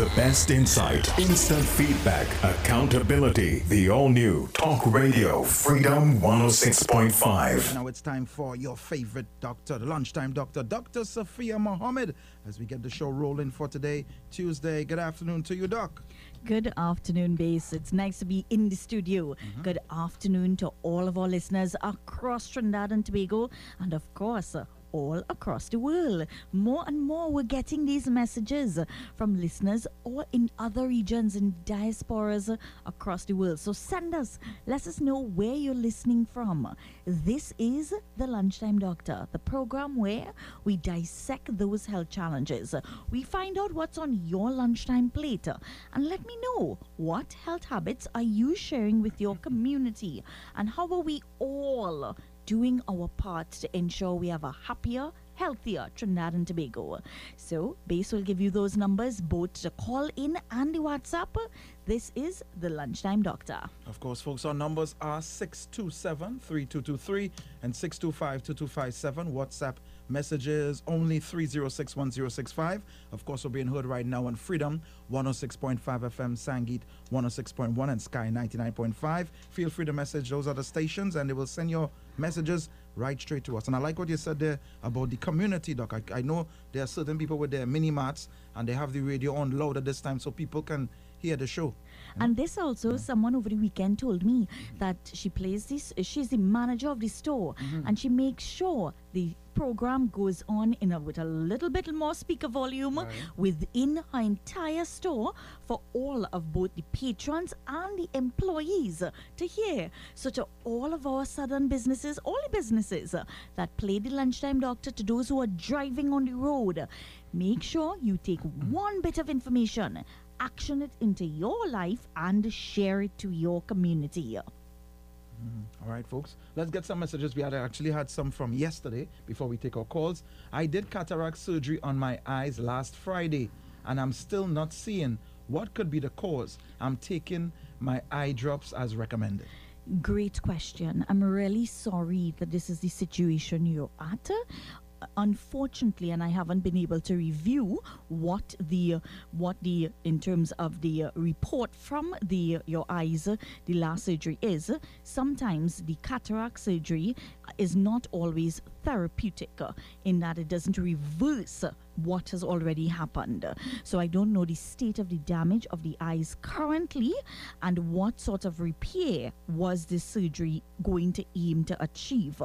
The best insight, instant feedback, accountability. The all new Talk Radio Freedom 106.5. Now it's time for your favorite doctor, the lunchtime doctor, Dr. Sophia Mohammed, as we get the show rolling for today, Tuesday. Good afternoon to you, Doc. Good afternoon, Base. It's nice to be in the studio. Mm-hmm. Good afternoon to all of our listeners across Trinidad and Tobago, and of course, uh, all across the world. More and more, we're getting these messages from listeners or in other regions and diasporas across the world. So send us, let us know where you're listening from. This is the Lunchtime Doctor, the program where we dissect those health challenges. We find out what's on your lunchtime plate and let me know what health habits are you sharing with your community and how are we all doing our part to ensure we have a happier, healthier Trinidad and Tobago. So, Base will give you those numbers both to call in and the WhatsApp. This is the Lunchtime Doctor. Of course, folks, our numbers are 627 3223 and 625 2257. WhatsApp messages only 306 1065. Of course, we're being heard right now on Freedom 106.5 FM, Sangeet 106.1, and Sky 99.5. Feel free to message those other stations and they will send your messages right straight to us. And I like what you said there about the community, Doc. I, I know there are certain people with their mini mats and they have the radio on loud at this time so people can hear the show. And this also, someone over the weekend told me that she plays this, she's the manager of the store, and she makes sure the program goes on in a, with a little bit more speaker volume within her entire store for all of both the patrons and the employees to hear. So, to all of our southern businesses, all the businesses uh, that play the lunchtime doctor, to those who are driving on the road, make sure you take one bit of information action it into your life and share it to your community. Mm-hmm. All right, folks. Let's get some messages. We had actually had some from yesterday before we take our calls. I did cataract surgery on my eyes last Friday, and I'm still not seeing. What could be the cause? I'm taking my eye drops as recommended. Great question. I'm really sorry that this is the situation you're at. Unfortunately, and I haven't been able to review what the what the in terms of the report from the your eyes the last surgery is. Sometimes the cataract surgery is not always therapeutic uh, in that it doesn't reverse what has already happened. So I don't know the state of the damage of the eyes currently and what sort of repair was this surgery going to aim to achieve.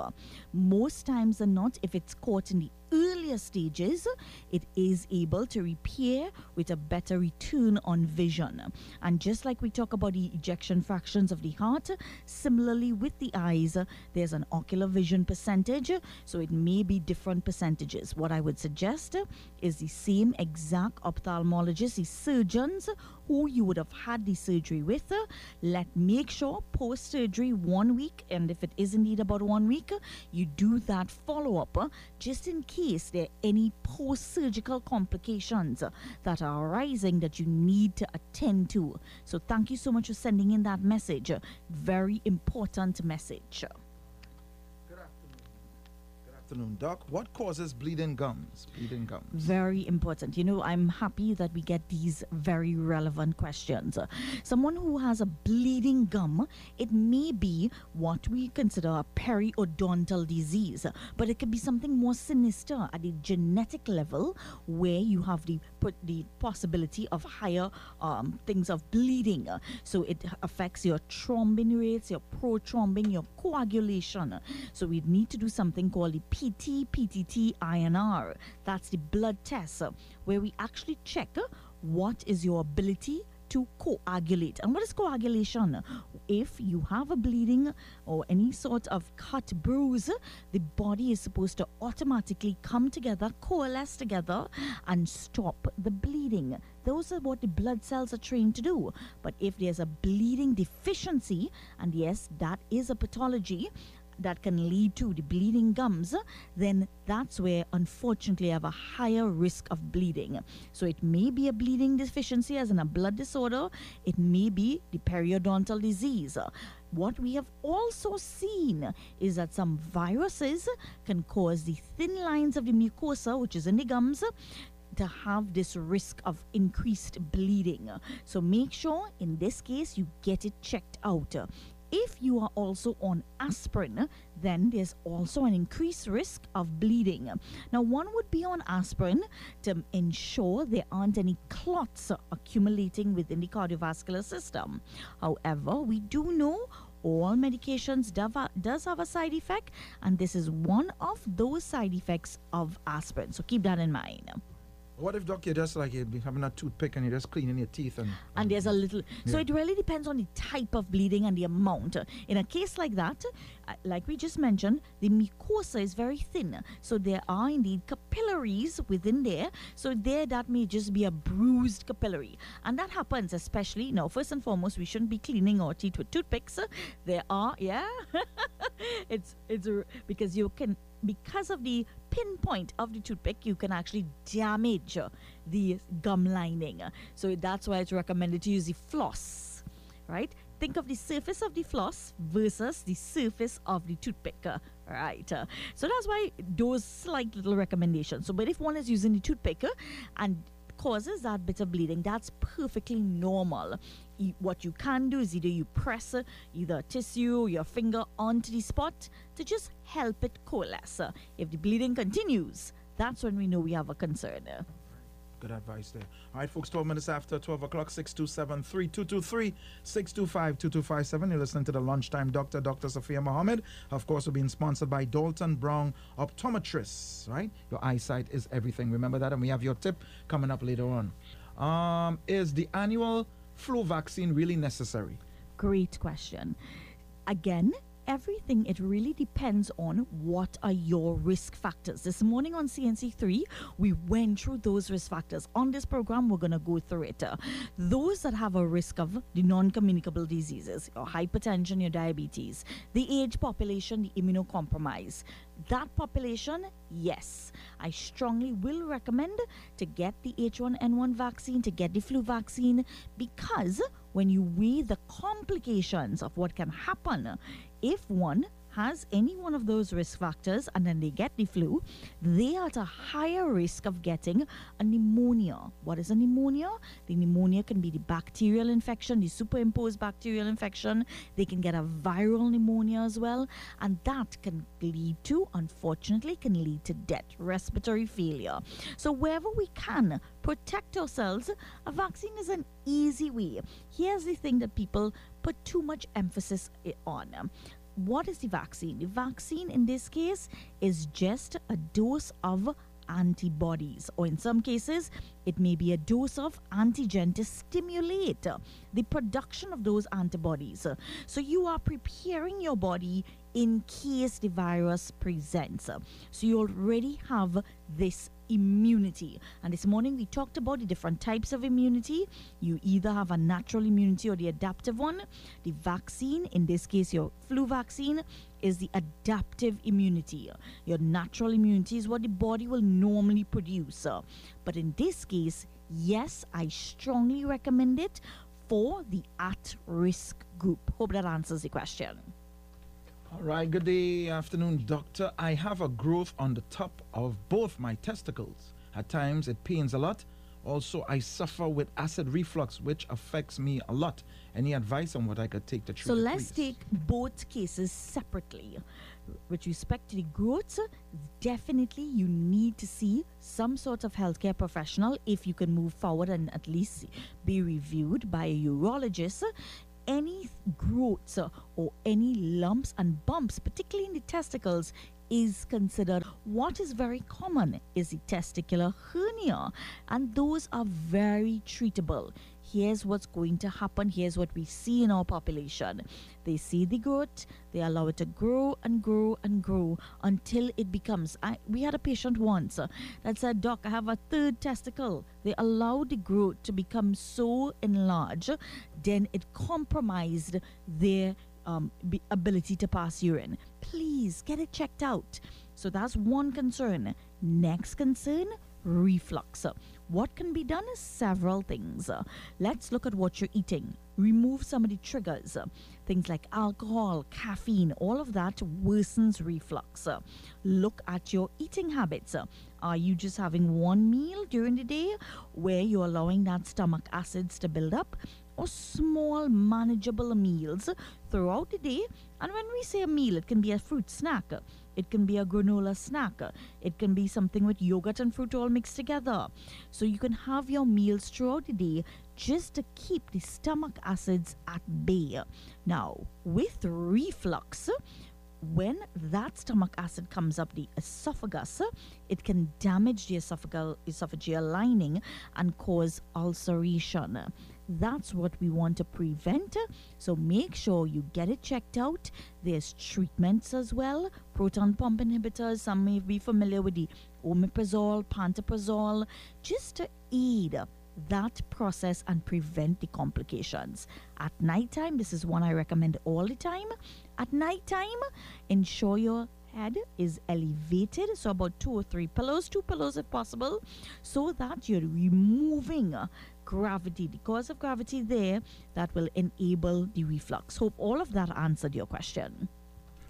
Most times than not, if it's caught in the earlier stages, it is able to repair with a better return on vision. And just like we talk about the ejection fractions of the heart, similarly with the eyes, there's an ocular vision percentage, so it may be different percentages. What I would suggest is the same exact ophthalmologist, the surgeons who you would have had the surgery with. Let make sure post surgery one week, and if it is indeed about one week, you do that follow up just in case there are any post surgical complications that are arising that you need to attend to. So, thank you so much for sending in that message. Very important message. Afternoon. Doc. What causes bleeding gums? Bleeding gums. Very important. You know, I'm happy that we get these very relevant questions. Someone who has a bleeding gum, it may be what we consider a periodontal disease, but it could be something more sinister at the genetic level where you have the the possibility of higher um, things of bleeding. Uh, So it affects your thrombin rates, your prothrombin, your coagulation. So we need to do something called the PT, PTT, INR. That's the blood test uh, where we actually check uh, what is your ability to coagulate. And what is coagulation? If you have a bleeding or any sort of cut, bruise, the body is supposed to automatically come together, coalesce together, and stop the bleeding. Those are what the blood cells are trained to do. But if there's a bleeding deficiency, and yes, that is a pathology, that can lead to the bleeding gums, then that's where unfortunately I have a higher risk of bleeding. So it may be a bleeding deficiency as in a blood disorder, it may be the periodontal disease. What we have also seen is that some viruses can cause the thin lines of the mucosa, which is in the gums, to have this risk of increased bleeding. So make sure in this case you get it checked out. If you are also on aspirin, then there's also an increased risk of bleeding. Now, one would be on aspirin to ensure there aren't any clots accumulating within the cardiovascular system. However, we do know all medications does have a side effect, and this is one of those side effects of aspirin. So keep that in mind. What if, doc, you're just like you're having a toothpick and you're just cleaning your teeth and. And there's a little. Yeah. So it really depends on the type of bleeding and the amount. In a case like that, uh, like we just mentioned, the mucosa is very thin. So there are indeed capillaries within there. So there, that may just be a bruised capillary. And that happens, especially, now, first and foremost, we shouldn't be cleaning our teeth with toothpicks. There are, yeah. it's, it's, because you can because of the pinpoint of the toothpick, you can actually damage uh, the gum lining. So that's why it's recommended to use the floss, right? Think of the surface of the floss versus the surface of the toothpick. Uh, right, uh, so that's why those slight little recommendations. So, but if one is using the toothpick uh, and causes that bit of bleeding, that's perfectly normal what you can do is either you press uh, either tissue or your finger onto the spot to just help it coalesce. Uh, if the bleeding continues, that's when we know we have a concern. Uh. Good advice there. All right, folks, 12 minutes after 12 o'clock, 627 3223 625 2257. You're listening to the Lunchtime Doctor, Dr. Sophia Mohammed. Of course, we're being sponsored by Dalton Brown Optometrists, right? Your eyesight is everything. Remember that? And we have your tip coming up later on. Um, is the annual flu vaccine really necessary? Great question. Again, everything it really depends on what are your risk factors. This morning on cnc3 we went through those risk factors. On this program we're going to go through it. Uh, those that have a risk of the non-communicable diseases your hypertension your diabetes the age population the immunocompromised. That population, yes, I strongly will recommend to get the H1N1 vaccine, to get the flu vaccine, because when you weigh the complications of what can happen if one has any one of those risk factors and then they get the flu, they are at a higher risk of getting a pneumonia. What is a pneumonia? The pneumonia can be the bacterial infection, the superimposed bacterial infection. They can get a viral pneumonia as well, and that can lead to, unfortunately, can lead to death, respiratory failure. So wherever we can protect ourselves, a vaccine is an easy way. Here's the thing that people put too much emphasis on um, what is the vaccine? The vaccine in this case is just a dose of antibodies, or in some cases, it may be a dose of antigen to stimulate uh, the production of those antibodies. Uh, so you are preparing your body in case the virus presents. Uh, so you already have this immunity. And this morning we talked about the different types of immunity. You either have a natural immunity or the adaptive one. The vaccine, in this case, your flu vaccine, is the adaptive immunity. Your natural immunity is what the body will normally produce. But in this case, yes, I strongly recommend it for the at risk group. Hope that answers the question. All right, good day, afternoon, doctor. I have a growth on the top of both my testicles. At times it pains a lot. Also, I suffer with acid reflux, which affects me a lot. Any advice on what I could take to treat So it, let's please? take both cases separately. With respect to the growths, definitely you need to see some sort of healthcare professional if you can move forward and at least be reviewed by a urologist any growths or any lumps and bumps, particularly in the testicles, is considered. What is very common is the testicular hernia, and those are very treatable here's what's going to happen. Here's what we see in our population. They see the growth, they allow it to grow and grow and grow until it becomes. I, we had a patient once uh, that said, Doc, I have a third testicle. They allowed the growth to become so enlarged, then it compromised their um, ability to pass urine. Please get it checked out. So that's one concern. Next concern reflux. What can be done is several things. Let's look at what you're eating. Remove some of the triggers. Things like alcohol, caffeine, all of that worsens reflux. Look at your eating habits. are you just having one meal during the day where you're allowing that stomach acids to build up? Or small, manageable meals throughout the day. And when we say a meal, it can be a fruit snack, it can be a granola snack, it can be something with yogurt and fruit all mixed together. So you can have your meals throughout the day just to keep the stomach acids at bay. Now, with reflux, when that stomach acid comes up the esophagus, it can damage the esophageal, esophageal lining and cause ulceration. That's what we want to prevent. So make sure you get it checked out. There's treatments as well, proton pump inhibitors. Some may be familiar with the omeprazole, pantoprazole, just to aid that process and prevent the complications. At nighttime, this is one I recommend all the time. At nighttime, ensure your head is elevated, so about two or three pillows, two pillows if possible, so that you're removing gravity, the cause of gravity there that will enable the reflux. Hope all of that answered your question.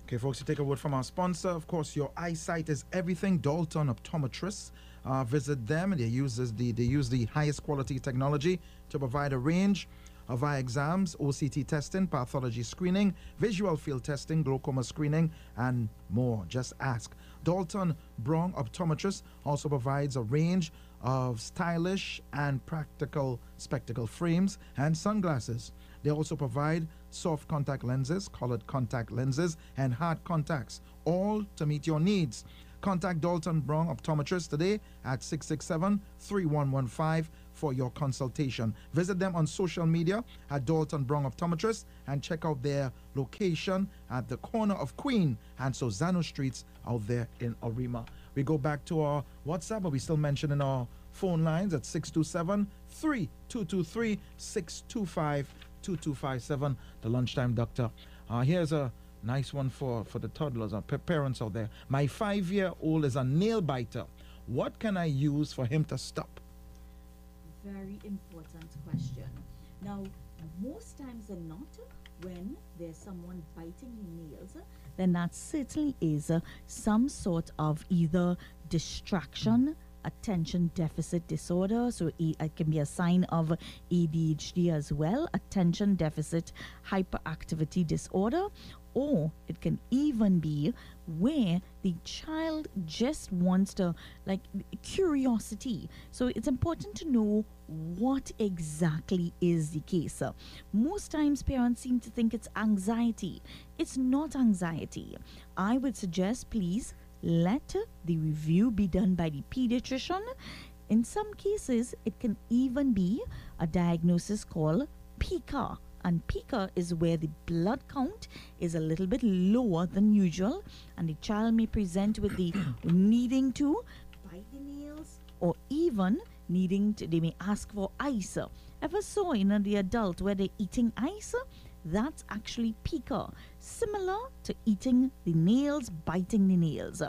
Okay, folks, you take a word from our sponsor. Of course, your eyesight is everything. Dalton Optometrists. Uh, visit them. They use the they use the highest quality technology to provide a range of eye exams, OCT testing, pathology screening, visual field testing, glaucoma screening, and more. Just ask. Dalton Brown Optometrist also provides a range of stylish and practical spectacle frames and sunglasses. They also provide soft contact lenses, colored contact lenses, and hard contacts, all to meet your needs. Contact Dalton Brown Optometrist today at 667 3115 for your consultation. Visit them on social media at Dalton Brown Optometrist and check out their location at the corner of Queen and Sorzano Streets out there in Arima. We go back to our WhatsApp, but we still mention in our phone lines at 627 3223 625 2257. The lunchtime doctor. Uh, here's a nice one for, for the toddlers and parents out there. My five year old is a nail biter. What can I use for him to stop? Very important question. Now, most times than not, when there's someone biting your nails, then that certainly is uh, some sort of either distraction, attention deficit disorder. So it can be a sign of ADHD as well, attention deficit hyperactivity disorder, or it can even be where the child just wants to like curiosity so it's important to know what exactly is the case most times parents seem to think it's anxiety it's not anxiety. I would suggest please let the review be done by the pediatrician. In some cases it can even be a diagnosis called pica and pica is where the blood count is a little bit lower than usual and the child may present with the needing to bite the nails or even needing to they may ask for ice. Ever saw in you know, the adult where they're eating ice that's actually pica, similar to eating the nails, biting the nails.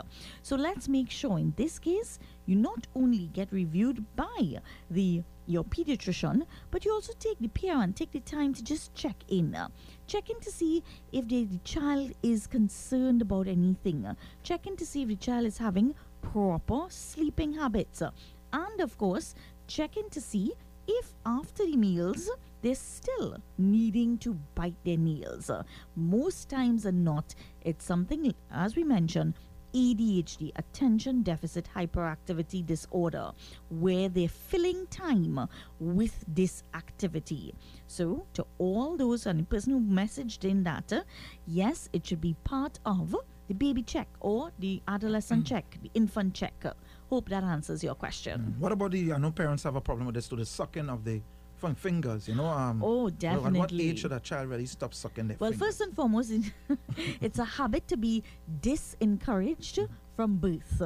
So let's make sure in this case you not only get reviewed by the your pediatrician, but you also take the parent, take the time to just check in. Check in to see if the, the child is concerned about anything. Check in to see if the child is having proper sleeping habits. And of course, check in to see if after the meals they're still needing to bite their nails. Uh, most times are not, it's something, as we mentioned, ADHD, attention deficit hyperactivity disorder, where they're filling time with this activity. So, to all those and the person who messaged in that, uh, yes, it should be part of the baby check or the adolescent mm. check, the infant check. Hope that answers your question. Mm. What about the? I know parents have a problem with this, to the sucking of the from fingers, you know. Um, oh, definitely. At what age should a child really stop sucking their fingers? Well, fingers? first and foremost, it's a habit to be disencouraged from birth.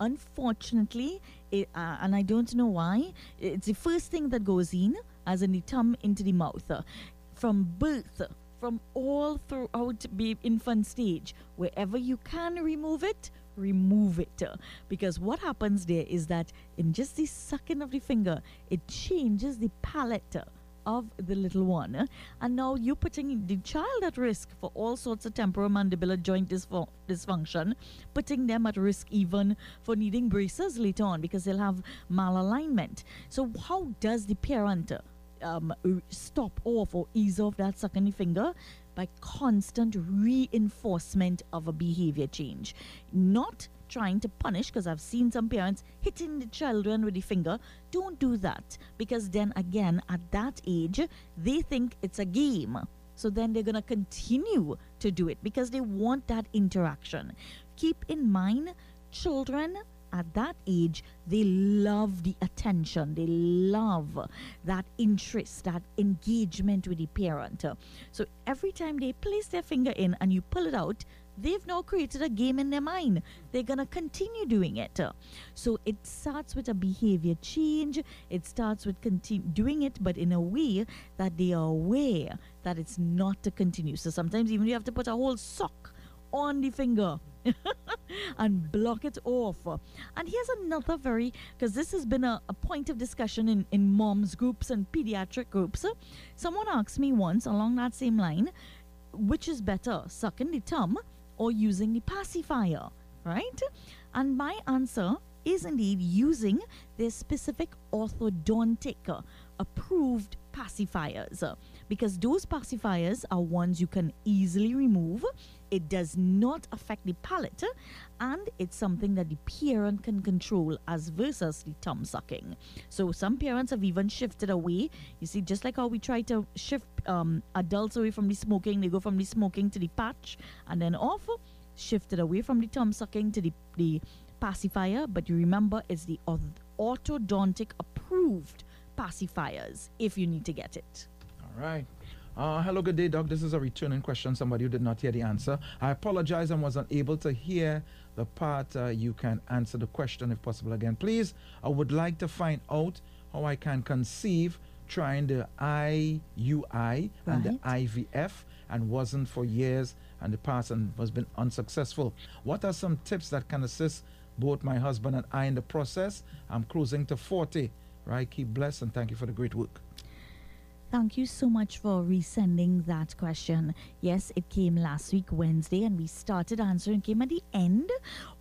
Unfortunately, it, uh, and I don't know why, it's the first thing that goes in, as in the tongue into the mouth. from birth, from all throughout the infant stage, wherever you can remove it, remove it because what happens there is that in just the sucking of the finger it changes the palate of the little one. And now you're putting the child at risk for all sorts of temporomandibular joint dysfu- dysfunction, putting them at risk even for needing braces later on because they'll have malalignment. So, how does the parent um, stop off or ease off that sucking finger? By constant reinforcement of a behavior change. Not trying to punish because I've seen some parents hitting the children with the finger. Don't do that because then again, at that age, they think it's a game. So then they're going to continue to do it because they want that interaction. Keep in mind, children at that age, they love the attention, they love that interest, that engagement with the parent. So every time they place their finger in and you pull it out, they've now created a game in their mind. They're going to continue doing it. So it starts with a behavior change. It starts with continue doing it, but in a way that they are aware that it's not to continue. So sometimes even you have to put a whole sock on the finger and block it off. And here's another very, because this has been a, a point of discussion in, in moms groups and pediatric groups. Someone asked me once along that same line, which is better, sucking the thumb or using the pacifier, right? And my answer is indeed using the specific orthodontic approved pacifiers because those pacifiers are ones you can easily remove. It does not affect the palate and it's something that the parent can control as versus the thumb sucking. So some parents have even shifted away. You see, just like how we try to shift um, adults away from the smoking, they go from the smoking to the patch and then off, shifted away from the thumb sucking to the, the pacifier. But you remember, it's the orthodontic approved pacifiers if you need to get it. All right. Uh, hello, good day, Doc. This is a returning question. Somebody who did not hear the answer. I apologize. I was unable to hear the part. Uh, you can answer the question if possible again, please. I would like to find out how I can conceive trying the IUI and the IVF and wasn't for years and the past and has been unsuccessful. What are some tips that can assist both my husband and I in the process? I'm cruising to 40. Right? Keep blessed and thank you for the great work. Thank you so much for resending that question. Yes, it came last week, Wednesday, and we started answering. Came at the end,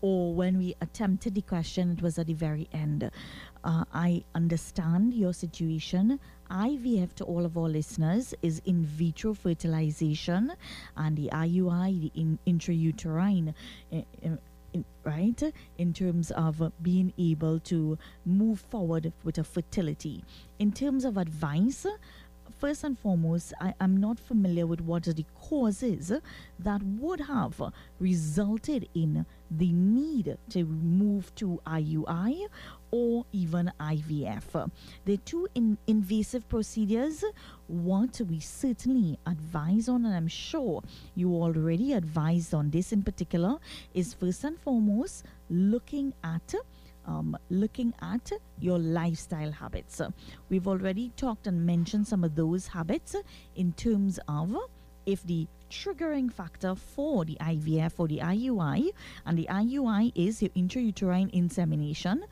or when we attempted the question, it was at the very end. Uh, I understand your situation. IVF to all of our listeners is in vitro fertilization, and the IUI, the in, intrauterine. Uh, uh, in, right in terms of being able to move forward with a fertility in terms of advice first and foremost, I am not familiar with what are the causes that would have resulted in the need to move to IUI or even IVF. The two in invasive procedures, what we certainly advise on, and I'm sure you already advised on this in particular, is first and foremost looking at um, looking at your lifestyle habits. We've already talked and mentioned some of those habits in terms of if the triggering factor for the IVF or the IUI, and the IUI is your intrauterine insemination,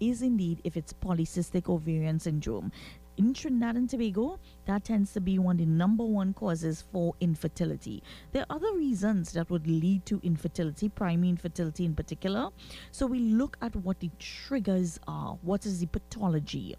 is indeed if it's polycystic ovarian syndrome in Trinidad and Tobago, that tends to be one of the number one causes for infertility. There are other reasons that would lead to infertility, primary infertility in particular. So we look at what the triggers are. What is the pathology?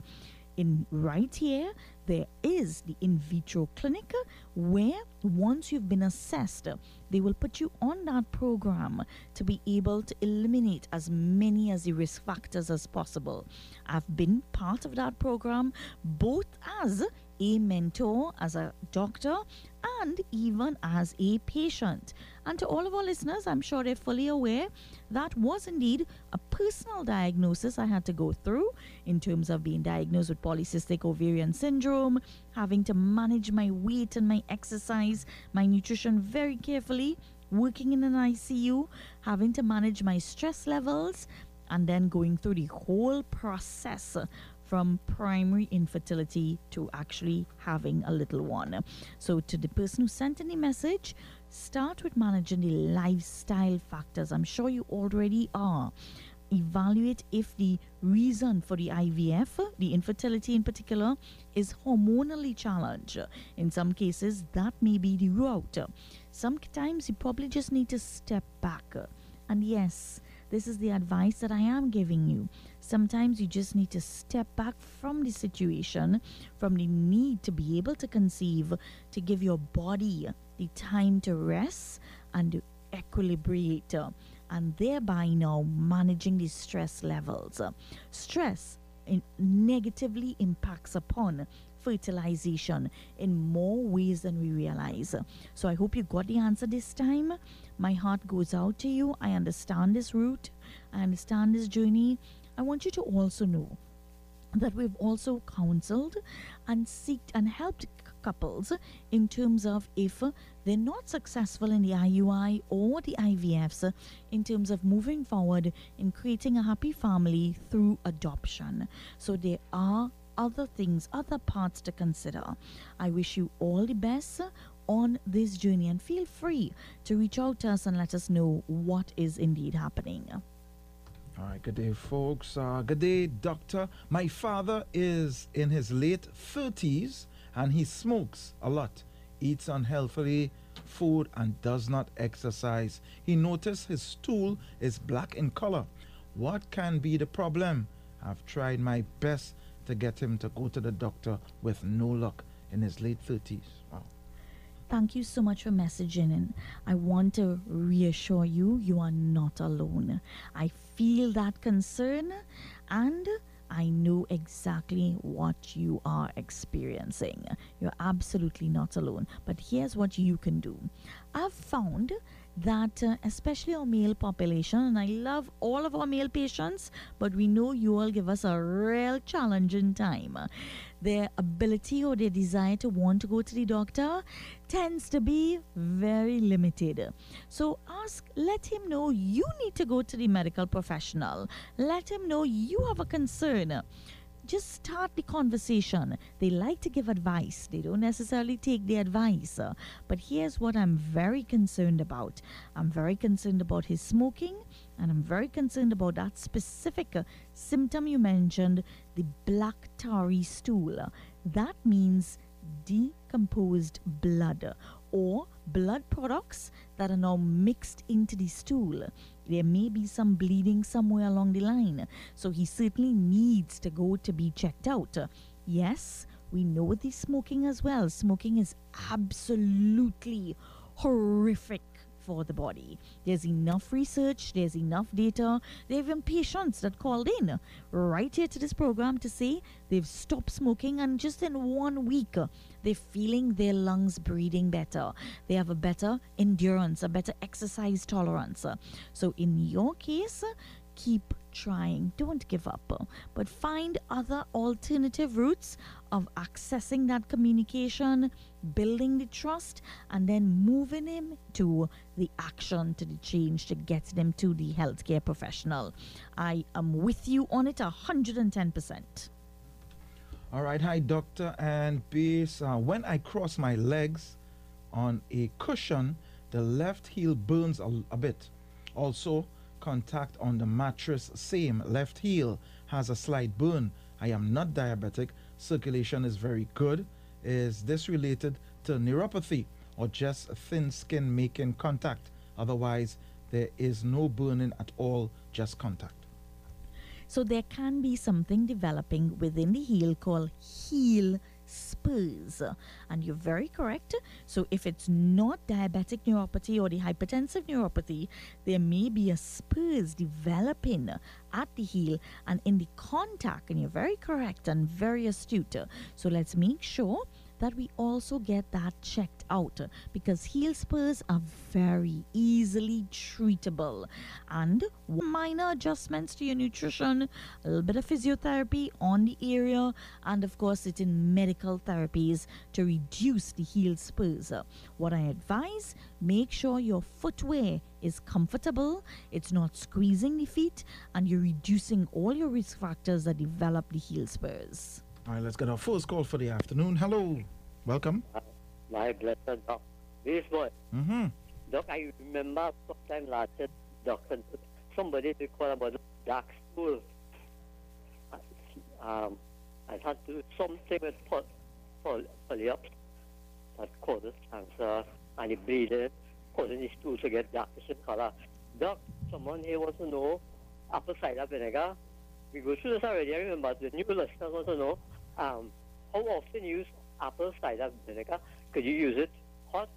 In right here, there is the in vitro clinic where once you've been assessed, they will put you on that program to be able to eliminate as many as the risk factors as possible. I've been part of that program both as a mentor, as a doctor, and even as a patient. And to all of our listeners, I'm sure they're fully aware that was indeed a personal diagnosis I had to go through in terms of being diagnosed with polycystic ovarian syndrome, having to manage my weight and my exercise, my nutrition very carefully, working in an ICU, having to manage my stress levels, and then going through the whole process from primary infertility to actually having a little one. So, to the person who sent the message, start with managing the lifestyle factors. I'm sure you already are. evaluate if the reason for the IVF, the infertility in particular, is hormonally challenged. In some cases, that may be the route. Sometimes you probably just need to step back. And yes, this is the advice that I am giving you. Sometimes you just need to step back from the situation, from the need to be able to conceive, to give your body the time to rest and to equilibrate, and thereby now managing the stress levels. Stress negatively impacts upon fertilization in more ways than we realize. So I hope you got the answer this time. My heart goes out to you. I understand this route, I understand this journey. I want you to also know that we've also counseled and seeked and helped couples in terms of if they're not successful in the IUI or the IVFs in terms of moving forward in creating a happy family through adoption. So there are other things, other parts to consider. I wish you all the best on this journey and feel free to reach out to us and let us know what is indeed happening. All right, good day, folks. Uh, good day, doctor. My father is in his late 30s and he smokes a lot, eats unhealthily food, and does not exercise. He noticed his stool is black in color. What can be the problem? I've tried my best to get him to go to the doctor with no luck in his late 30s. Thank you so much for messaging in. I want to reassure you, you are not alone. I feel that concern and I know exactly what you are experiencing. You're absolutely not alone. But here's what you can do. I've found that, uh, especially our male population, and I love all of our male patients, but we know you all give us a real challenging time their ability or their desire to want to go to the doctor tends to be very limited. So ask, let him know you need to go to the medical professional. Let him know you have a concern just start the conversation. They like to give advice, they don't necessarily take the advice. But here's what I'm very concerned about I'm very concerned about his smoking, and I'm very concerned about that specific uh, symptom you mentioned the black tarry stool. That means decomposed blood or blood products that are now mixed into the stool there may be some bleeding somewhere along the line. So he certainly needs to go to be checked out. Yes, we know the smoking as well. Smoking is absolutely horrific for the body. There's enough research, there's enough data. There are even patients that called in right here to this program to say they've stopped smoking and just in one week uh, they're feeling their lungs breathing better. They have a better endurance, a better exercise tolerance. So in your case, keep trying. Don't give up, but find other alternative routes of accessing that communication, building the trust, and then moving him to the action, to the change, to get them to the healthcare professional. I am with you on it 110%. All right, hi, doctor and base. Uh, when I cross my legs on a cushion, the left heel burns a, a bit. Also, contact on the mattress, same. Left heel has a slight burn. I am not diabetic. Circulation is very good. Is this related to neuropathy or just thin skin making contact? Otherwise, there is no burning at all, just contact. So there can be something developing within the heel called heel spurs. And you're very correct. So if it's not diabetic neuropathy or the hypertensive neuropathy, there may be a spurs developing at the heel and in the contact. And you're very correct and very astute. So let's make sure that we also get that checked out because heel spurs are very easily treatable. And minor adjustments to your nutrition a little bit of physiotherapy on the area and of course certain medical therapies to reduce the heel spurs. What i advise make sure your footwear is comfortable it's not squeezing the feet and you're reducing all your risk factors that develop the heel spurs all right, let's get our first call for the afternoon. Hello, welcome. Uh, my blessed doc. This boy. Mm-hmm. Doc, I remember sometime last year, doctor, somebody to call about dark stool. Um, I had to do something with poly- poly- polyps that causes cancer and the bleeding, causing the stool to get darkish in color. Doc, someone here wants to know apple cider vinegar. We go through this already, I remember the new listeners want to know um, how often use apple cider vinegar. Could you use it hot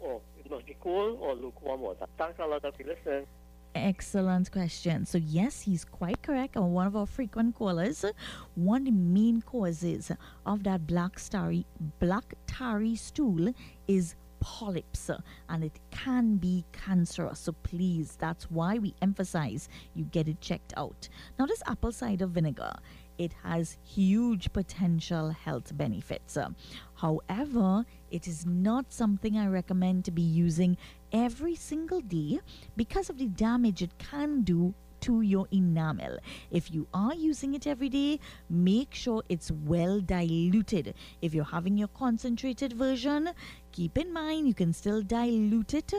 or it must be cool or lukewarm water? Thanks a lot you listening. Excellent question. So, yes, he's quite correct. On one of our frequent callers, one of the main causes of that black starry, black tarry stool is polyps and it can be cancerous. So, please, that's why we emphasize you get it checked out. Now, this apple cider vinegar, it has huge potential health benefits. However, it is not something I recommend to be using every single day because of the damage it can do to your enamel. If you are using it every day, make sure it's well diluted. If you're having your concentrated version, keep in mind you can still dilute it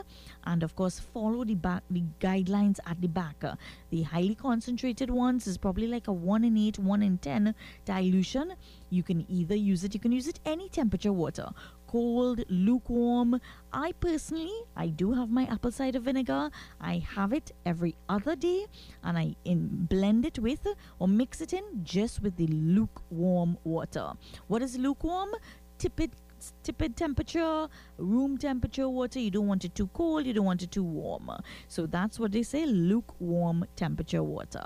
and of course follow the back the guidelines at the back. The highly concentrated ones is probably like a 1 in 8, 1 in 10 dilution. You can either use it, you can use it any temperature water cold, lukewarm. I personally, I do have my apple cider vinegar. I have it every other day and I in, blend it with or mix it in just with the lukewarm water. What is lukewarm? Tepid tepid temperature, room temperature water. You don't want it too cold, you don't want it too warm. So that's what they say lukewarm temperature water.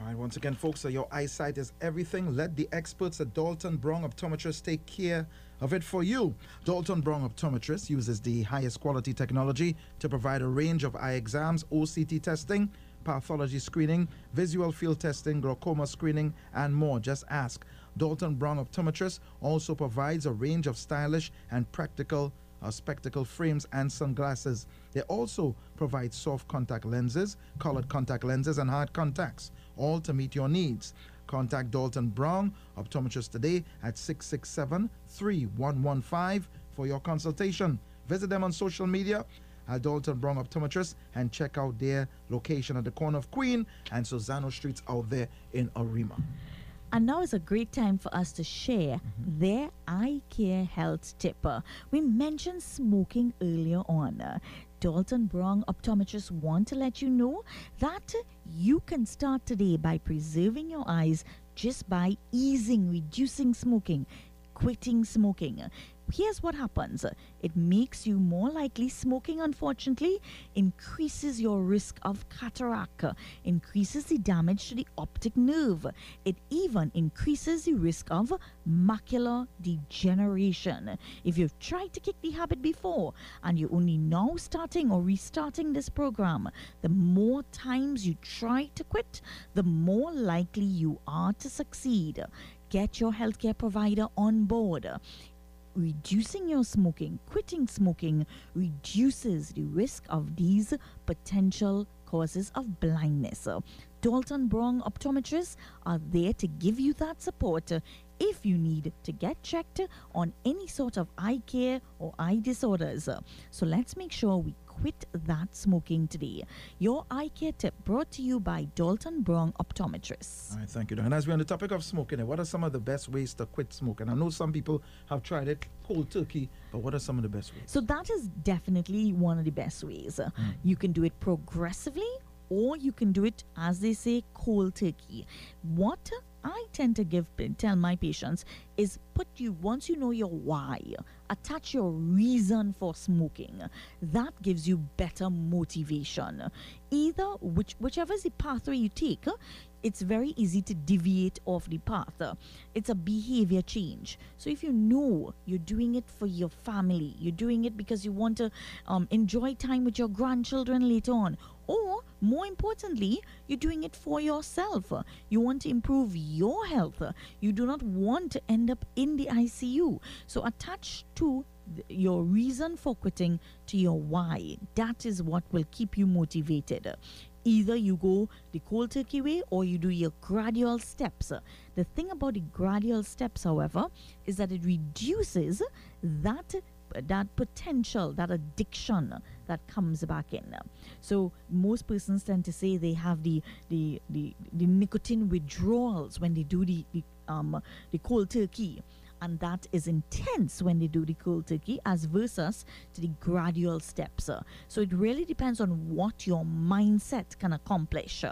All right, once again, folks, so your eyesight is everything. Let the experts at Dalton Brown Optometrists take care of it for you. Dalton Brown Optometrists uses the highest quality technology to provide a range of eye exams, OCT testing, pathology screening, visual field testing, glaucoma screening, and more. Just ask. Dalton Brown Optometrists also provides a range of stylish and practical uh, spectacle frames and sunglasses. They also provide soft contact lenses, colored contact lenses, and hard contacts, all to meet your needs. Contact Dalton Brown, optometrist today at 667 3115 for your consultation. Visit them on social media at Dalton Brown Optometrist and check out their location at the corner of Queen and Sorzano Streets out there in Arima. And now is a great time for us to share their eye care health tip. Uh, We mentioned smoking earlier on. Dalton Brown optometrists want to let you know that you can start today by preserving your eyes just by easing, reducing smoking, quitting smoking. Here's what happens it makes you more likely. Smoking, unfortunately, increases your risk of cataract, increases the damage to the optic nerve. It even increases the risk of macular degeneration. If you've tried to kick the habit before and you're only now starting or restarting this program, the more times you try to quit, the more likely you are to succeed. Get your healthcare provider on board reducing your smoking, quitting smoking, reduces the risk of these potential causes of blindness. Dalton Brown optometrists are there to give you that support if you need to get checked on any sort of eye care or eye disorders. So let's make sure we quit that smoking today. Your eye care tip brought to you by Dalton Brown optometrists. All right, thank you. And as we're on the topic of smoking, what are some of the best ways to quit smoking? I know some people have tried it cold turkey, but what are some of the best ways? So that is definitely one of the best ways. Uh, You can do it progressively or you can do it as they say cold turkey. What I tend to give tell my patients is put you once you know your why, attach your reason for smoking. That gives you better motivation. Either which whichever is the pathway you take, it's very easy to deviate off the path. It's a behavior change. So if you know you're doing it for your family, you're doing it because you want to um, enjoy time with your grandchildren later on, or more importantly, you're doing it for yourself. You want to improve your health. You do not want to end up in the ICU. So attach to your reason for quitting to your why. That is what will keep you motivated. Either you go the cold turkey way or you do your gradual steps. The thing about the gradual steps, however, is that it reduces that that potential, that addiction that comes back in. So most persons tend to say they have the the the, the nicotine withdrawals when they do the, the um the cold turkey and that is intense when they do the cold turkey as versus to the gradual steps. So it really depends on what your mindset can accomplish.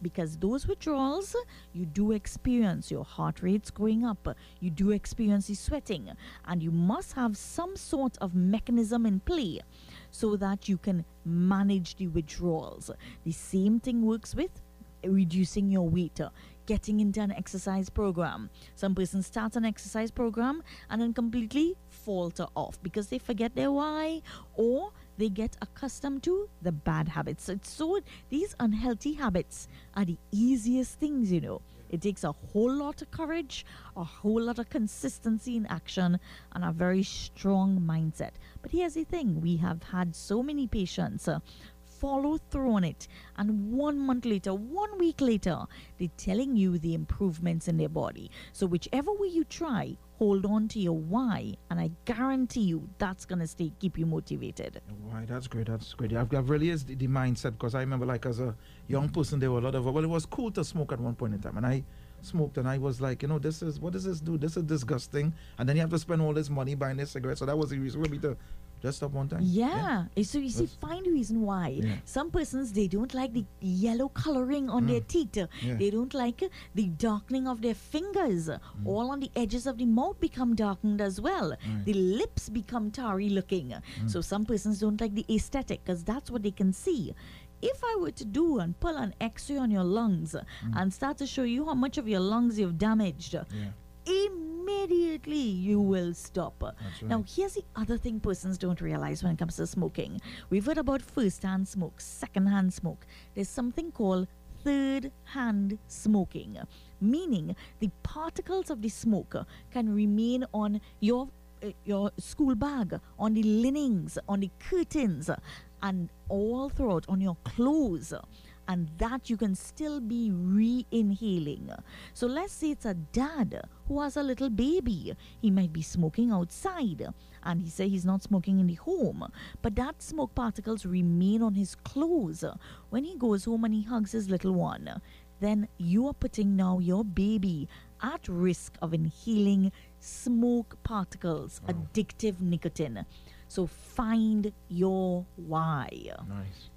Because those withdrawals, you do experience your heart rates going up, you do experience the sweating, and you must have some sort of mechanism in play so that you can manage the withdrawals. The same thing works with reducing your weight, getting into an exercise program. Some persons start an exercise program and then completely falter off because they forget their why or they get accustomed to the bad habits. It's so these unhealthy habits are the easiest things, you know. It takes a whole lot of courage, a whole lot of consistency in action, and a very strong mindset. But here's the thing we have had so many patients uh, follow through on it, and one month later, one week later, they're telling you the improvements in their body. So, whichever way you try, hold on to your why, and I guarantee you that's gonna stay keep you motivated. Why, that's great. That's great. I've, I've really is the, the mindset because I remember, like, as a young mm. person, there were a lot of, well, it was cool to smoke at one point in time. And I smoked and I was like, you know, this is, what does this do? This is disgusting. And then you have to spend all this money buying this cigarette. So that was the reason for me to just stop one time. Yeah. eh, So you see, That's- find reason why. Yeah. Some persons they don't like the yellow coloring on their teeth. Yeah. They don't like the darkening of their fingers. Mm. All on the edges of the mouth become darkened as well. Right. The lips become tarry looking. Mm. So some persons don't like the aesthetic because that's what they can see. If I were to do and pull an X-ray on your lungs uh, and start to show you how much of your lungs you've damaged, Mm. Yeah. immediately you will stop. That's Now, here's the other thing persons don't realize when it comes to smoking. We've heard about first hand smoke, second hand smoke. There's something called third hand smoking, meaning the particles of the smoke can remain on your uh, your school bag, on the linings, on the curtains, and all throughout on your clothes and that you can still be re inhaling. So let's say it's a dad who has a little baby. He might be smoking outside and he say he's not smoking in the home, but that smoke particles remain on his clothes. When he goes home and he hugs his little one, then you are putting now your baby at risk of inhaling smoke particles, addictive nicotine. So find your why. Nice.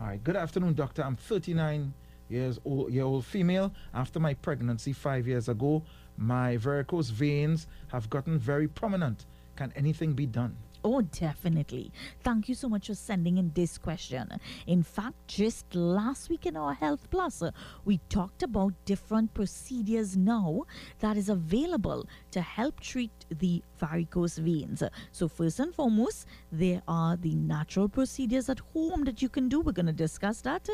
All right. Good afternoon, doctor. I'm 39 years old, year old female. After my pregnancy five years ago, my varicose veins have gotten very prominent. Can anything be done? Oh, definitely. Thank you so much for sending in this question. In fact, just last week in our Health Plus, we talked about different procedures now that is available to help treat the varicose veins. So, first and foremost, there are the natural procedures at home that you can do. We're going to discuss that.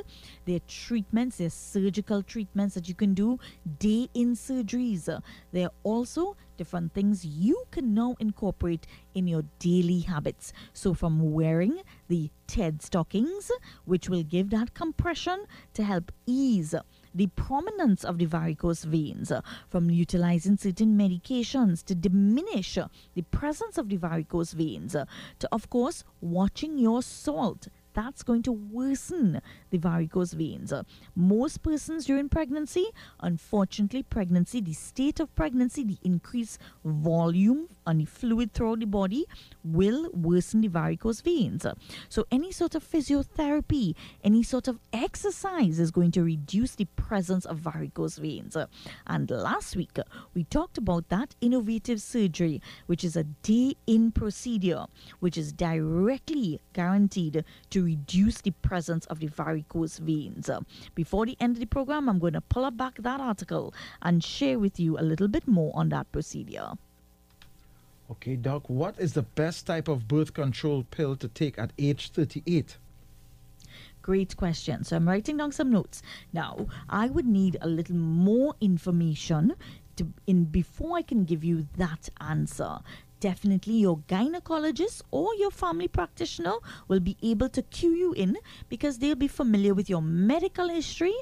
There are treatments, there are surgical treatments that you can do, day in surgeries. There are also different things you can now incorporate in your daily habits. So, from wearing the TED stockings, which will give that compression to help ease the prominence of the varicose veins, uh, from utilizing certain medications to diminish uh, the presence of the varicose veins, uh, to, of course, watching your salt that's going to worsen the varicose veins. Most persons during pregnancy, unfortunately, pregnancy, the state of pregnancy, the increased volume and the fluid throughout the body will worsen the varicose veins. So, any sort of physiotherapy, any sort of exercise is going to reduce the presence of varicose veins. And last week, we talked about that innovative surgery, which is a day in procedure, which is directly guaranteed to reduce the presence of the varicose veins. Before the end of the program, I'm going to pull up back that article and share with you a little bit more on that procedure. Okay, doc, what is the best type of birth control pill to take at age 38? Great question. So I'm writing down some notes. Now, I would need a little more information to in before I can give you that answer. Definitely your gynecologist or your family practitioner will be able to cue you in because they'll be familiar with your medical history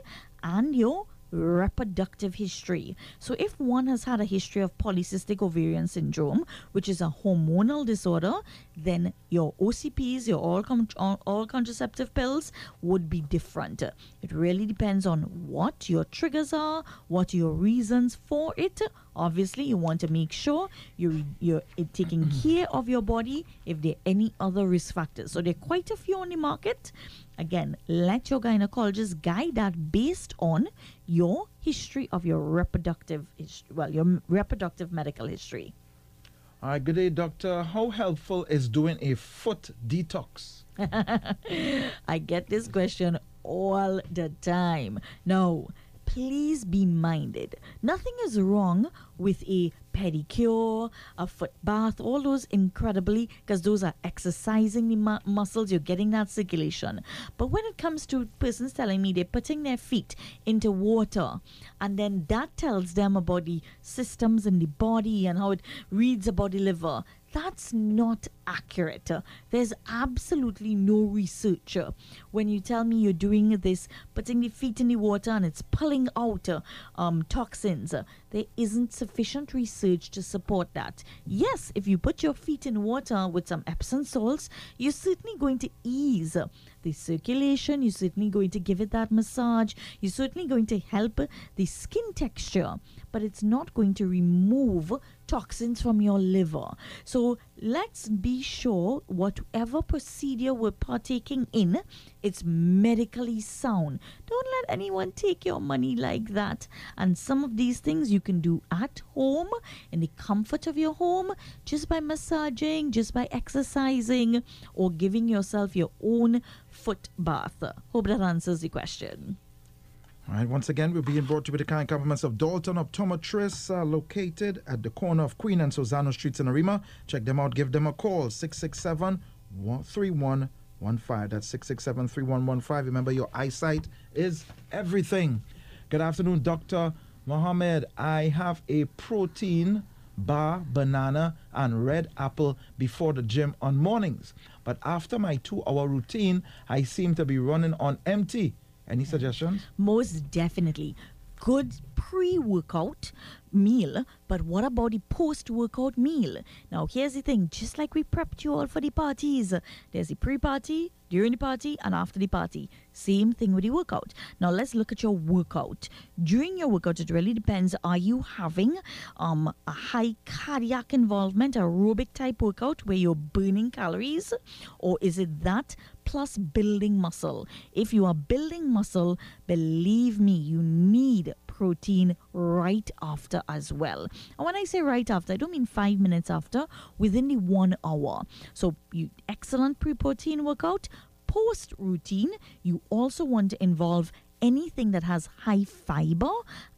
and your reproductive history. So, if one has had a history of polycystic ovarian syndrome, which is a hormonal disorder, then your OCPs, your all, con- all contraceptive pills, would be different. It really depends on what your triggers are, what your reasons for it. Obviously, you want to make sure you're you're taking care of your body if there are any other risk factors. So there are quite a few on the market. Again, let your gynecologist guide that based on your history of your reproductive well, your reproductive medical history. All right, good day, doctor. How helpful is doing a foot detox? I get this question all the time. No, please be minded. Nothing is wrong with a pedicure, a foot bath, all those incredibly, because those are exercising the mu- muscles, you're getting that circulation. But when it comes to persons telling me they're putting their feet into water, and then that tells them about the systems in the body and how it reads about the liver, that's not accurate. There's absolutely no research. When you tell me you're doing this, putting the feet in the water and it's pulling out um, toxins, there isn't sufficient research to support that. Yes, if you put your feet in water with some Epsom salts, you're certainly going to ease the circulation, you're certainly going to give it that massage, you're certainly going to help the skin texture, but it's not going to remove toxins from your liver. So let's be sure whatever procedure we're partaking in, it's medically sound. Don't let anyone take your money like that. And some of these things you can do at home in the comfort of your home just by massaging, just by exercising, or giving yourself your own foot bath. Hope that answers the question. All right, once again, we're being brought to you with the kind compliments of Dalton Optometrists, uh, located at the corner of Queen and Sorzano Streets in Arima. Check them out, give them a call, 667 3115. That's 667 3115. Remember, your eyesight is everything. Good afternoon, Dr. Mohammed. I have a protein bar, banana, and red apple before the gym on mornings. But after my two hour routine, I seem to be running on empty. Any suggestions? Most definitely. Good pre workout meal, but what about the post workout meal? Now, here's the thing just like we prepped you all for the parties, there's the pre party, during the party, and after the party. Same thing with the workout. Now, let's look at your workout. During your workout, it really depends are you having um, a high cardiac involvement, aerobic type workout where you're burning calories, or is it that plus building muscle? If you are building muscle, believe me, you need protein right after as well. And when I say right after, I don't mean five minutes after, within the one hour. So, you excellent pre protein workout. Post routine, you also want to involve anything that has high fiber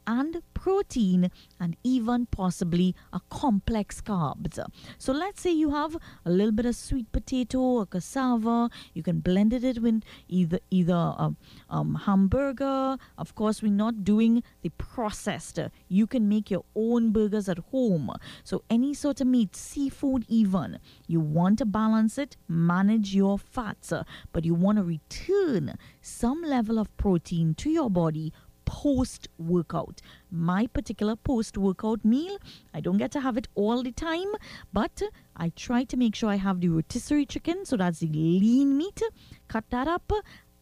and protein and even possibly a complex carbs. So let's say you have a little bit of sweet potato or cassava. You can blend it with either either a um, hamburger. Of course, we're not doing the processed. You can make your own burgers at home. So any sort of meat, seafood, even you want to balance it, manage your fats, but you want to return some level of protein to your body post workout. My particular post workout meal, I don't get to have it all the time, but I try to make sure I have the rotisserie chicken, so that's the lean meat. Cut that up,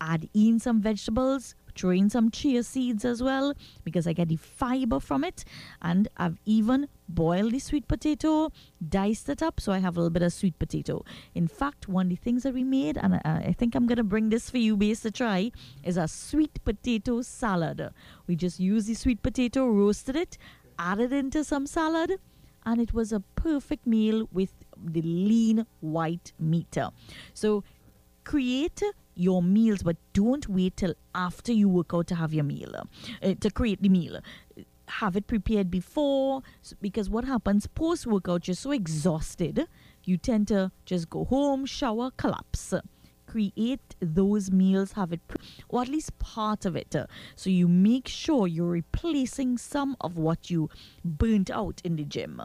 add in some vegetables, throw in some chia seeds as well because I get the fiber from it. And I've even boiled the sweet potato, diced it up so I have a little bit of sweet potato. In fact, one of the things that we made, and I, I think I'm going to bring this for you, base to try, is a sweet potato salad. We just used the sweet potato, roasted it, added it into some salad, and it was a perfect meal with the lean white meat. So create your meals, but don't wait till after you work out to have your meal, uh, to create the meal. Have it prepared before, because what happens post workout, you're so exhausted, you tend to just go home, shower, collapse. Create those meals, have it, or at least part of it. so you make sure you're replacing some of what you burnt out in the gym.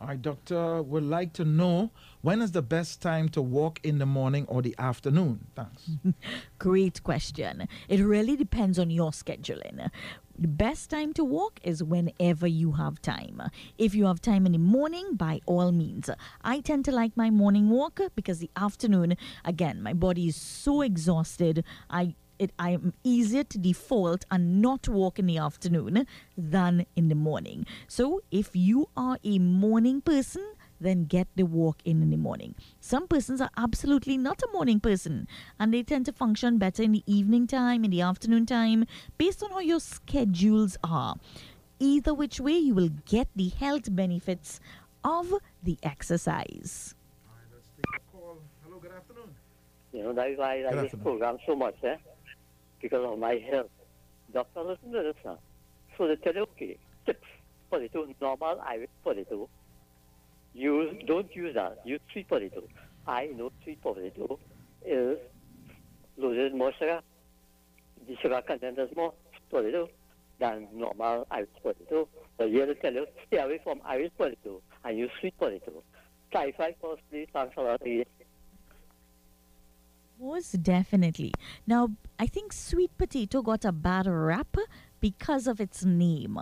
All right, doctor, would like to know when is the best time to walk in the morning or the afternoon? Thanks. Great question. It really depends on your scheduling. The best time to walk is whenever you have time. If you have time in the morning, by all means. I tend to like my morning walk because the afternoon, again, my body is so exhausted. I it I'm easier to default and not walk in the afternoon than in the morning. So if you are a morning person, then get the walk in in the morning. Some persons are absolutely not a morning person and they tend to function better in the evening time, in the afternoon time, based on how your schedules are. Either which way, you will get the health benefits of the exercise. All right, let's take a call. Hello, good afternoon. You know, that's why I like this program so much, eh? Because of my health. Doctor, to this now. So they tell you, okay, tips potato, normal Irish potato. Use, don't use that. Use sweet potato. I know sweet potato is loaded with more sugar. The sugar content is more potato than normal Irish potato. But here they tell you, stay away from Irish potato and use sweet potato. Clarify first, please. Thanks a lot. Most definitely. Now, I think sweet potato got a bad rap because of its name.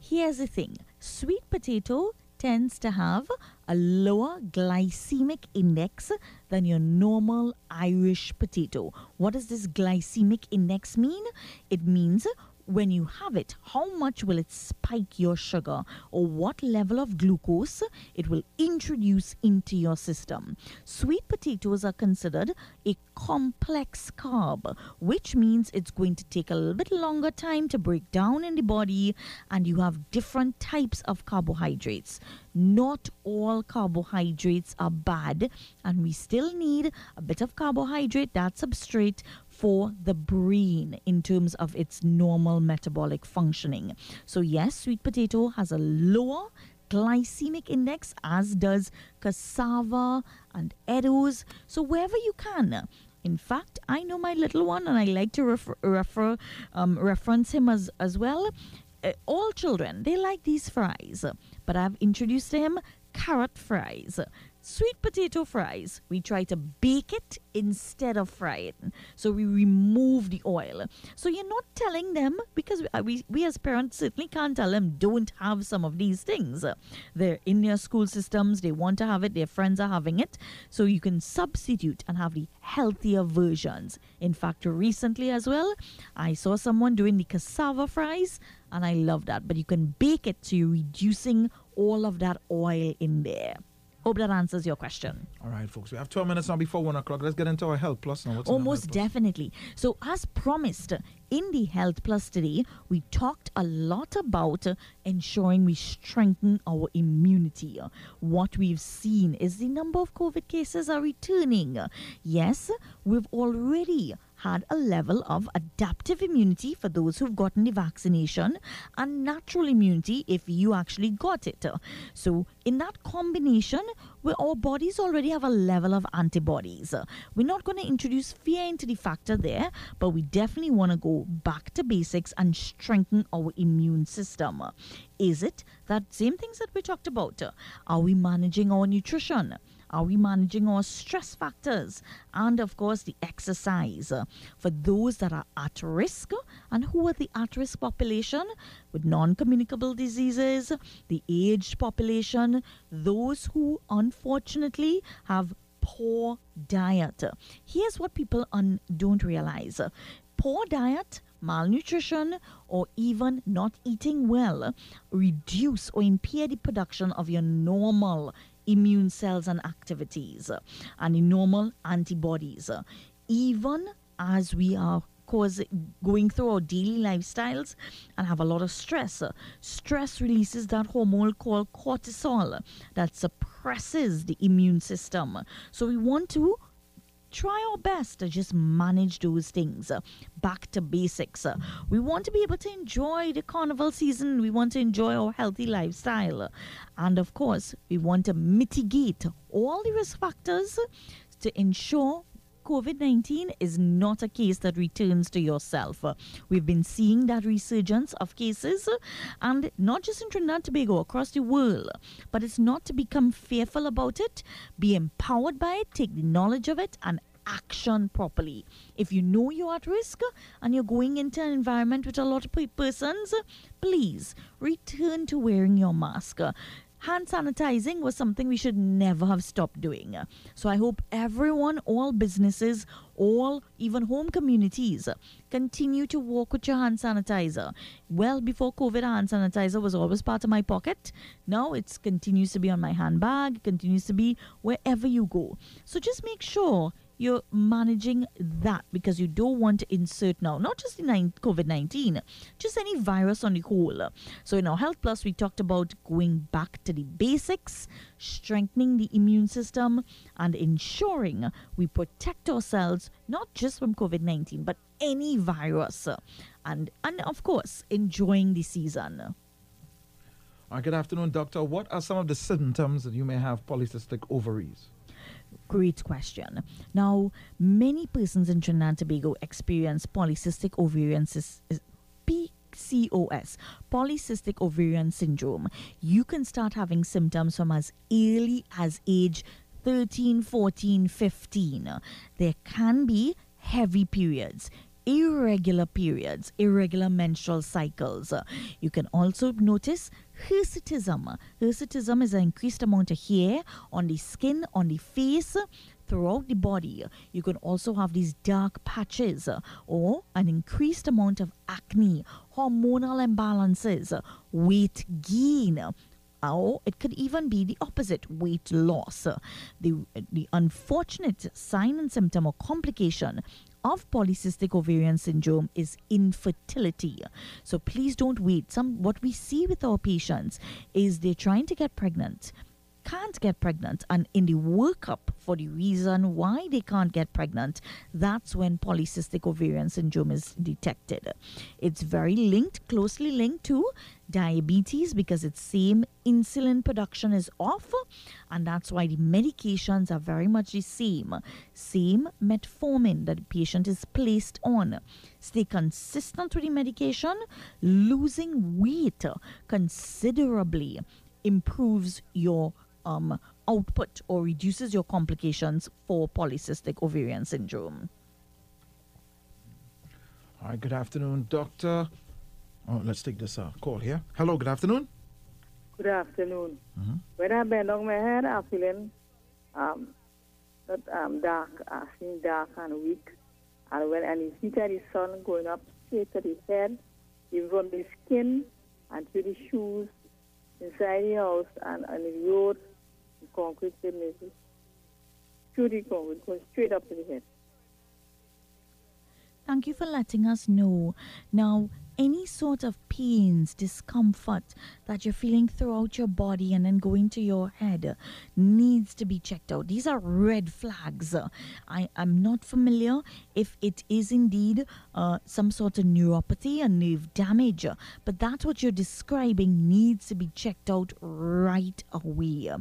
Here's the thing sweet potato tends to have a lower glycemic index than your normal Irish potato. What does this glycemic index mean? It means when you have it, how much will it spike your sugar or what level of glucose it will introduce into your system. Sweet potatoes are considered a complex carb, which means it's going to take a little bit longer time to break down in the body, and you have different types of carbohydrates. Not all carbohydrates are bad, and we still need a bit of carbohydrate, that substrate, for the brain in terms of its normal metabolic functioning. So, yes, sweet potato has a lower glycemic index, as does cassava and eddos. So, wherever you can. In fact, I know my little one, and I like to refer, refer um, reference him as as well. Uh, all children they like these fries, but I've introduced to him carrot fries. Sweet potato fries, we try to bake it instead of fry it. So we remove the oil. So you're not telling them, because we, uh, we, we as parents certainly can't tell them, don't have some of these things. They're in their school systems, they want to have it, their friends are having it. So you can substitute and have the healthier versions. In fact, recently as well, I saw someone doing the cassava fries, and I love that. But you can bake it so you're reducing all of that oil in there. Hope that answers your question. All right, folks. We have 12 minutes now before 1 o'clock. Let's get into our Health Plus now. What's Almost definitely. So, as promised, in the Health Plus today, we talked a lot about ensuring we strengthen our immunity. What we've seen is the number of COVID cases are returning. Yes, we've already had a level of adaptive immunity for those who've gotten the vaccination and natural immunity if you actually got it. So, in that combination, where our bodies already have a level of antibodies, we're not going to introduce fear into the factor there, but we definitely want to go back to basics and strengthen our immune system. Is it that same things that we talked about? Are we managing our nutrition? Are we managing our stress factors? And of course, the exercise for those that are at risk. And who are the at risk population? With non communicable diseases, the aged population, those who unfortunately have poor diet. Here's what people un- don't realize poor diet malnutrition, or even not eating well reduce or impair the production of your normal immune cells and activities uh, and the normal antibodies. uh, Even as we are cause going through our daily lifestyles and have a lot of stress. uh, Stress releases that hormone called cortisol that suppresses the immune system. So we want to try our best to just manage those things uh, back to basics. Uh, we want to be able to enjoy the carnival season. We want to enjoy our healthy lifestyle. Uh, and of course, we want to mitigate all the risk factors to ensure COVID 19 is not a case that returns to yourself. We've been seeing that resurgence of cases, and not just in Trinidad and Tobago, across the world. But it's not to become fearful about it. Be empowered by it, take the knowledge of it, and action properly. If you know you're at risk and you're going into an environment with a lot of pe- persons, please return to wearing your mask. Hand sanitizing was something we should never have stopped doing. So I hope everyone, all businesses, all even home communities continue to walk with your hand sanitizer. Well, before COVID, hand sanitizer was always part of my pocket. Now it continues to be on my handbag, continues to be wherever you go. So just make sure you're managing that because you don't want to insert now not just the COVID 19, just any virus on the whole. So, in our Health Plus, we talked about going back to the basics, strengthening the immune system, and ensuring we protect ourselves not just from COVID 19, but any virus. And, and of course, enjoying the season. Right, good afternoon, doctor. What are some of the symptoms that you may have polycystic ovaries? Great question. Now, many persons in Trinidad and Tobago experience polycystic ovarian. PCOS, polycystic ovarian syndrome. You can start having symptoms from as early as age 13, 14, 15. There can be heavy periods irregular periods, irregular menstrual cycles. You can also notice hirsutism. Hirsutism is an increased amount of hair on the skin, on the face, throughout the body. You can also have these dark patches or an increased amount of acne, hormonal imbalances, weight gain, or it could even be the opposite weight loss. The, the unfortunate sign and symptom or complication of polycystic ovarian syndrome is infertility. So please don't wait. Some what we see with our patients is they're trying to get pregnant can't get pregnant and in the workup for the reason why they can't get pregnant that's when polycystic ovarian syndrome is detected. It's very linked closely linked to diabetes because its same insulin production is off and that's why the medications are very much the same. Same metformin that the patient is placed on. Stay consistent with the medication. Losing weight considerably improves your um, output or reduces your complications for polycystic ovarian syndrome. All right, good afternoon, doctor. Oh, let's take this uh, call here. Hello, good afternoon. Good afternoon. Mm-hmm. When I bend on my head, I'm feeling um, that um, dark, I feel dark and weak. And when I see the sun going up straight to the head, even from the skin and to the shoes, inside the house and on the road, going straight up the head. Thank you for letting us know. Now, any sort of pains, discomfort that you're feeling throughout your body and then going to your head needs to be checked out. These are red flags. I am not familiar if it is indeed uh, some sort of neuropathy, a nerve damage, but that's what you're describing needs to be checked out right away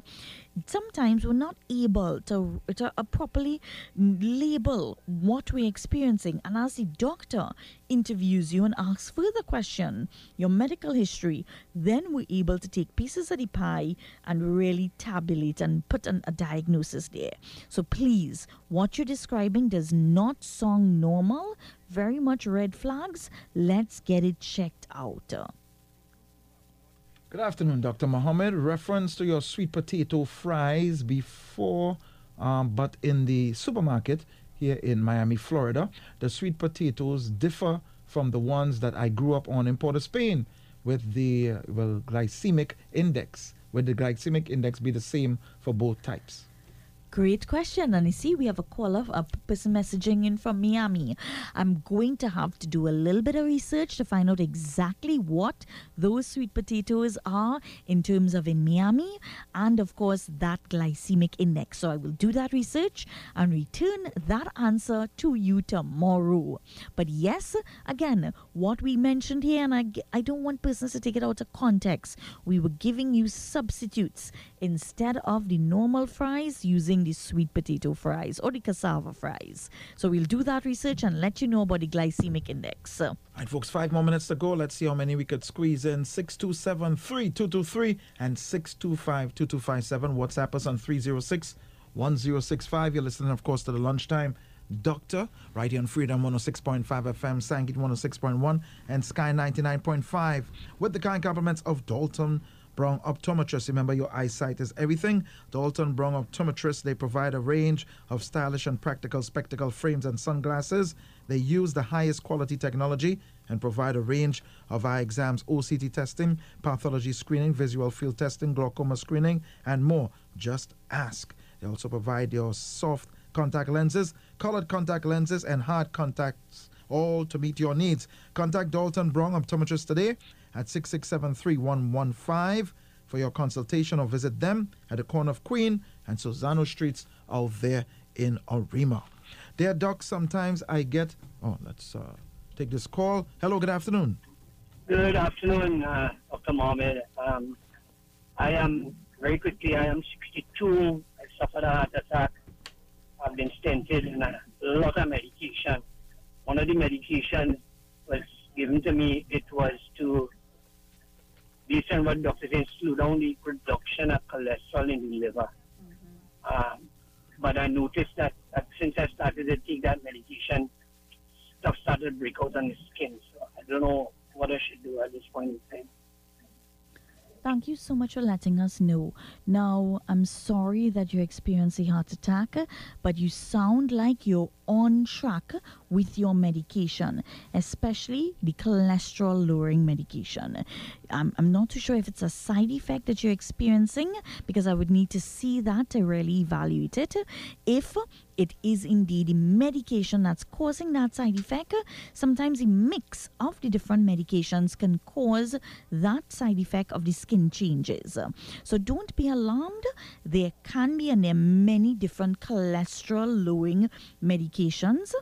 sometimes we're not able to, to uh, properly label what we're experiencing. And as the doctor interviews you and asks further question, your medical history, then we're able to take pieces of the pie and really tabulate and put an, a diagnosis there. So please, what you're describing does not sound normal, very much red flags. Let's get it checked out. Good afternoon, Dr. Mohammed. Reference to your sweet potato fries before, um, but in the supermarket here in Miami, Florida, the sweet potatoes differ from the ones that I grew up on in Port of Spain with the uh, well glycemic index. Would the glycemic index be the same for both types? Great question. And you see, we have a caller, a person messaging in from Miami. I'm going to have to do a little bit of research to find out exactly what those sweet potatoes are in terms of in Miami and, of course, that glycemic index. So I will do that research and return that answer to you tomorrow. But yes, again, what we mentioned here, and I, I don't want persons to take it out of context, we were giving you substitutes instead of the normal fries using sweet potato fries or the cassava fries. So we'll do that research and let you know about the glycemic index. All right, folks, five more minutes to go. Let's see how many we could squeeze in. 627 3223 and 625 2257. WhatsApp us on 306 1065. You're listening, of course, to the lunchtime Doctor, right here on Freedom 106.5 FM, Sangeet 106.1, and Sky 99.5, with the kind compliments of Dalton Brown Optometrist. Remember, your eyesight is everything. Dalton Brown Optometrist, they provide a range of stylish and practical spectacle frames and sunglasses. They use the highest quality technology and provide a range of eye exams, OCT testing, pathology screening, visual field testing, glaucoma screening, and more. Just ask. They also provide your soft contact lenses, colored contact lenses, and hard contacts, all to meet your needs. Contact Dalton Brown Optometrist today at 667 3115 for your consultation or visit them at the corner of Queen and Sorzano Streets out there in Arima. Dear Doc, sometimes I get. Oh, let's uh, take this call. Hello, good afternoon. Good afternoon, uh, Dr. Mohammed. Um, I am, very quickly, I am 62. I suffered a heart attack I've been stented and a lot of medication. One of the medications was given to me, it was to, based on what doctors say, slow down the production of cholesterol in the liver. Mm-hmm. Um, but I noticed that, that since I started to take that medication, stuff started to break out on the skin. So I don't know what I should do at this point in time. Thank you so much for letting us know. Now, I'm sorry that you experienced a heart attack, but you sound like you're on track with your medication, especially the cholesterol lowering medication. I'm, I'm not too sure if it's a side effect that you're experiencing because I would need to see that to really evaluate it. If it is indeed the medication that's causing that side effect, sometimes a mix of the different medications can cause that side effect of the skin changes. So don't be alarmed. There can be, and there are many different cholesterol lowering medications medications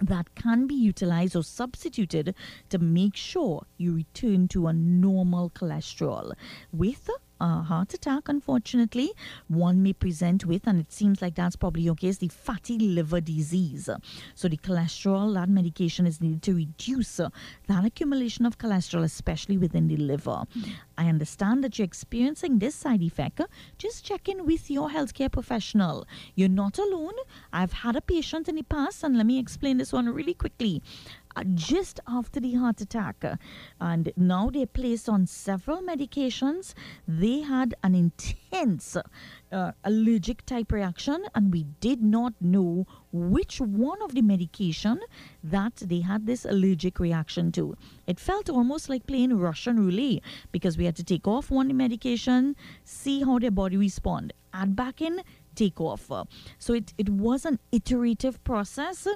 that can be utilized or substituted to make sure you return to a normal cholesterol with a heart attack, unfortunately, one may present with, and it seems like that's probably your case, the fatty liver disease. So, the cholesterol, that medication is needed to reduce uh, that accumulation of cholesterol, especially within the liver. I understand that you're experiencing this side effect. Just check in with your healthcare professional. You're not alone. I've had a patient in the past, and let me explain this one really quickly. Uh, just after the heart attack. and now they're placed on several medications. They had an intense uh, allergic type reaction, and we did not know which one of the medication that they had this allergic reaction to. It felt almost like playing Russian roulette because we had to take off one medication, see how their body respond, add back in, take off. So it, it was an iterative process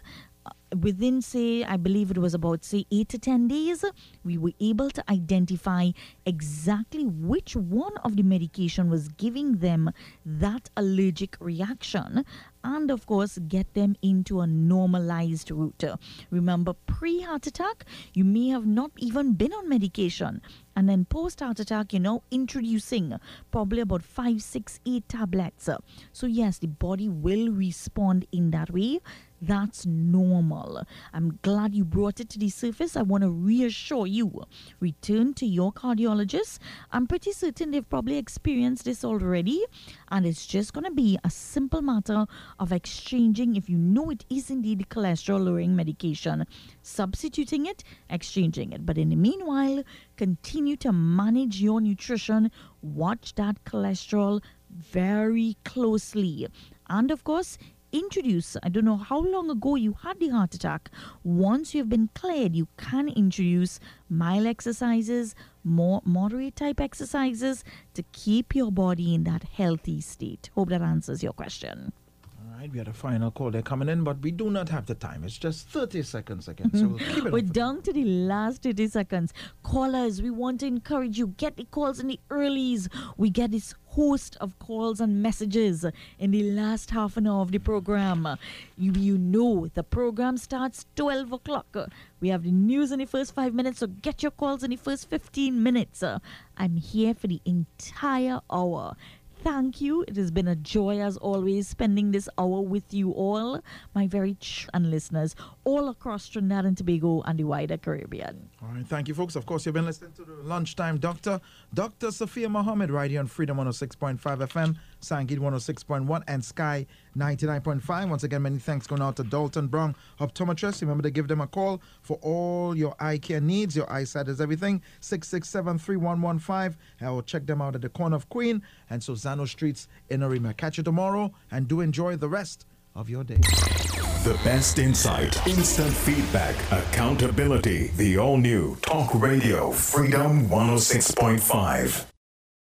within say i believe it was about say 8 to 10 days we were able to identify exactly which one of the medication was giving them that allergic reaction and of course get them into a normalized route. Remember pre heart attack you may have not even been on medication. And then post heart attack you know introducing probably about five six eight tablets. So yes the body will respond in that way that's normal. I'm glad you brought it to the surface. I want to reassure you. Return to your cardiologist. I'm pretty certain they've probably experienced this already. And it's just going to be a simple matter of exchanging, if you know it is indeed cholesterol lowering medication, substituting it, exchanging it. But in the meanwhile, continue to manage your nutrition. Watch that cholesterol very closely. And of course, introduce, I don't know how long ago you had the heart attack. Once you've been cleared, you can introduce mild exercises, more moderate type exercises to keep your body in that healthy state. Hope that answers your question right, we had a final call there coming in, but we do not have the time. It's just 30 seconds again. So we'll keep it mm-hmm. We're down to the last 30 seconds. Callers, we want to encourage you. Get the calls in the earlies. We get this host of calls and messages in the last half an hour of the program. You, you know the program starts 12 o'clock. We have the news in the first five minutes, so get your calls in the first 15 minutes. I'm here for the entire hour. Thank you. It has been a joy as always spending this hour with you all, my very ch- and listeners all across Trinidad and Tobago and the wider Caribbean. All right, thank you, folks. Of course, you've been listening to the Lunchtime Doctor, Dr. Sophia Mohammed, right here on Freedom 106.5 FM, Sangeet 106.1, and Sky 99.5. Once again, many thanks going out to Dalton Brown, optometrist. Remember to give them a call for all your eye care needs. Your eyesight is everything. 667 3115. I will check them out at the corner of Queen and Sorzano Streets in Arima. Catch you tomorrow and do enjoy the rest of your day. The best insight, instant feedback, accountability. The all new Talk Radio Freedom 106.5.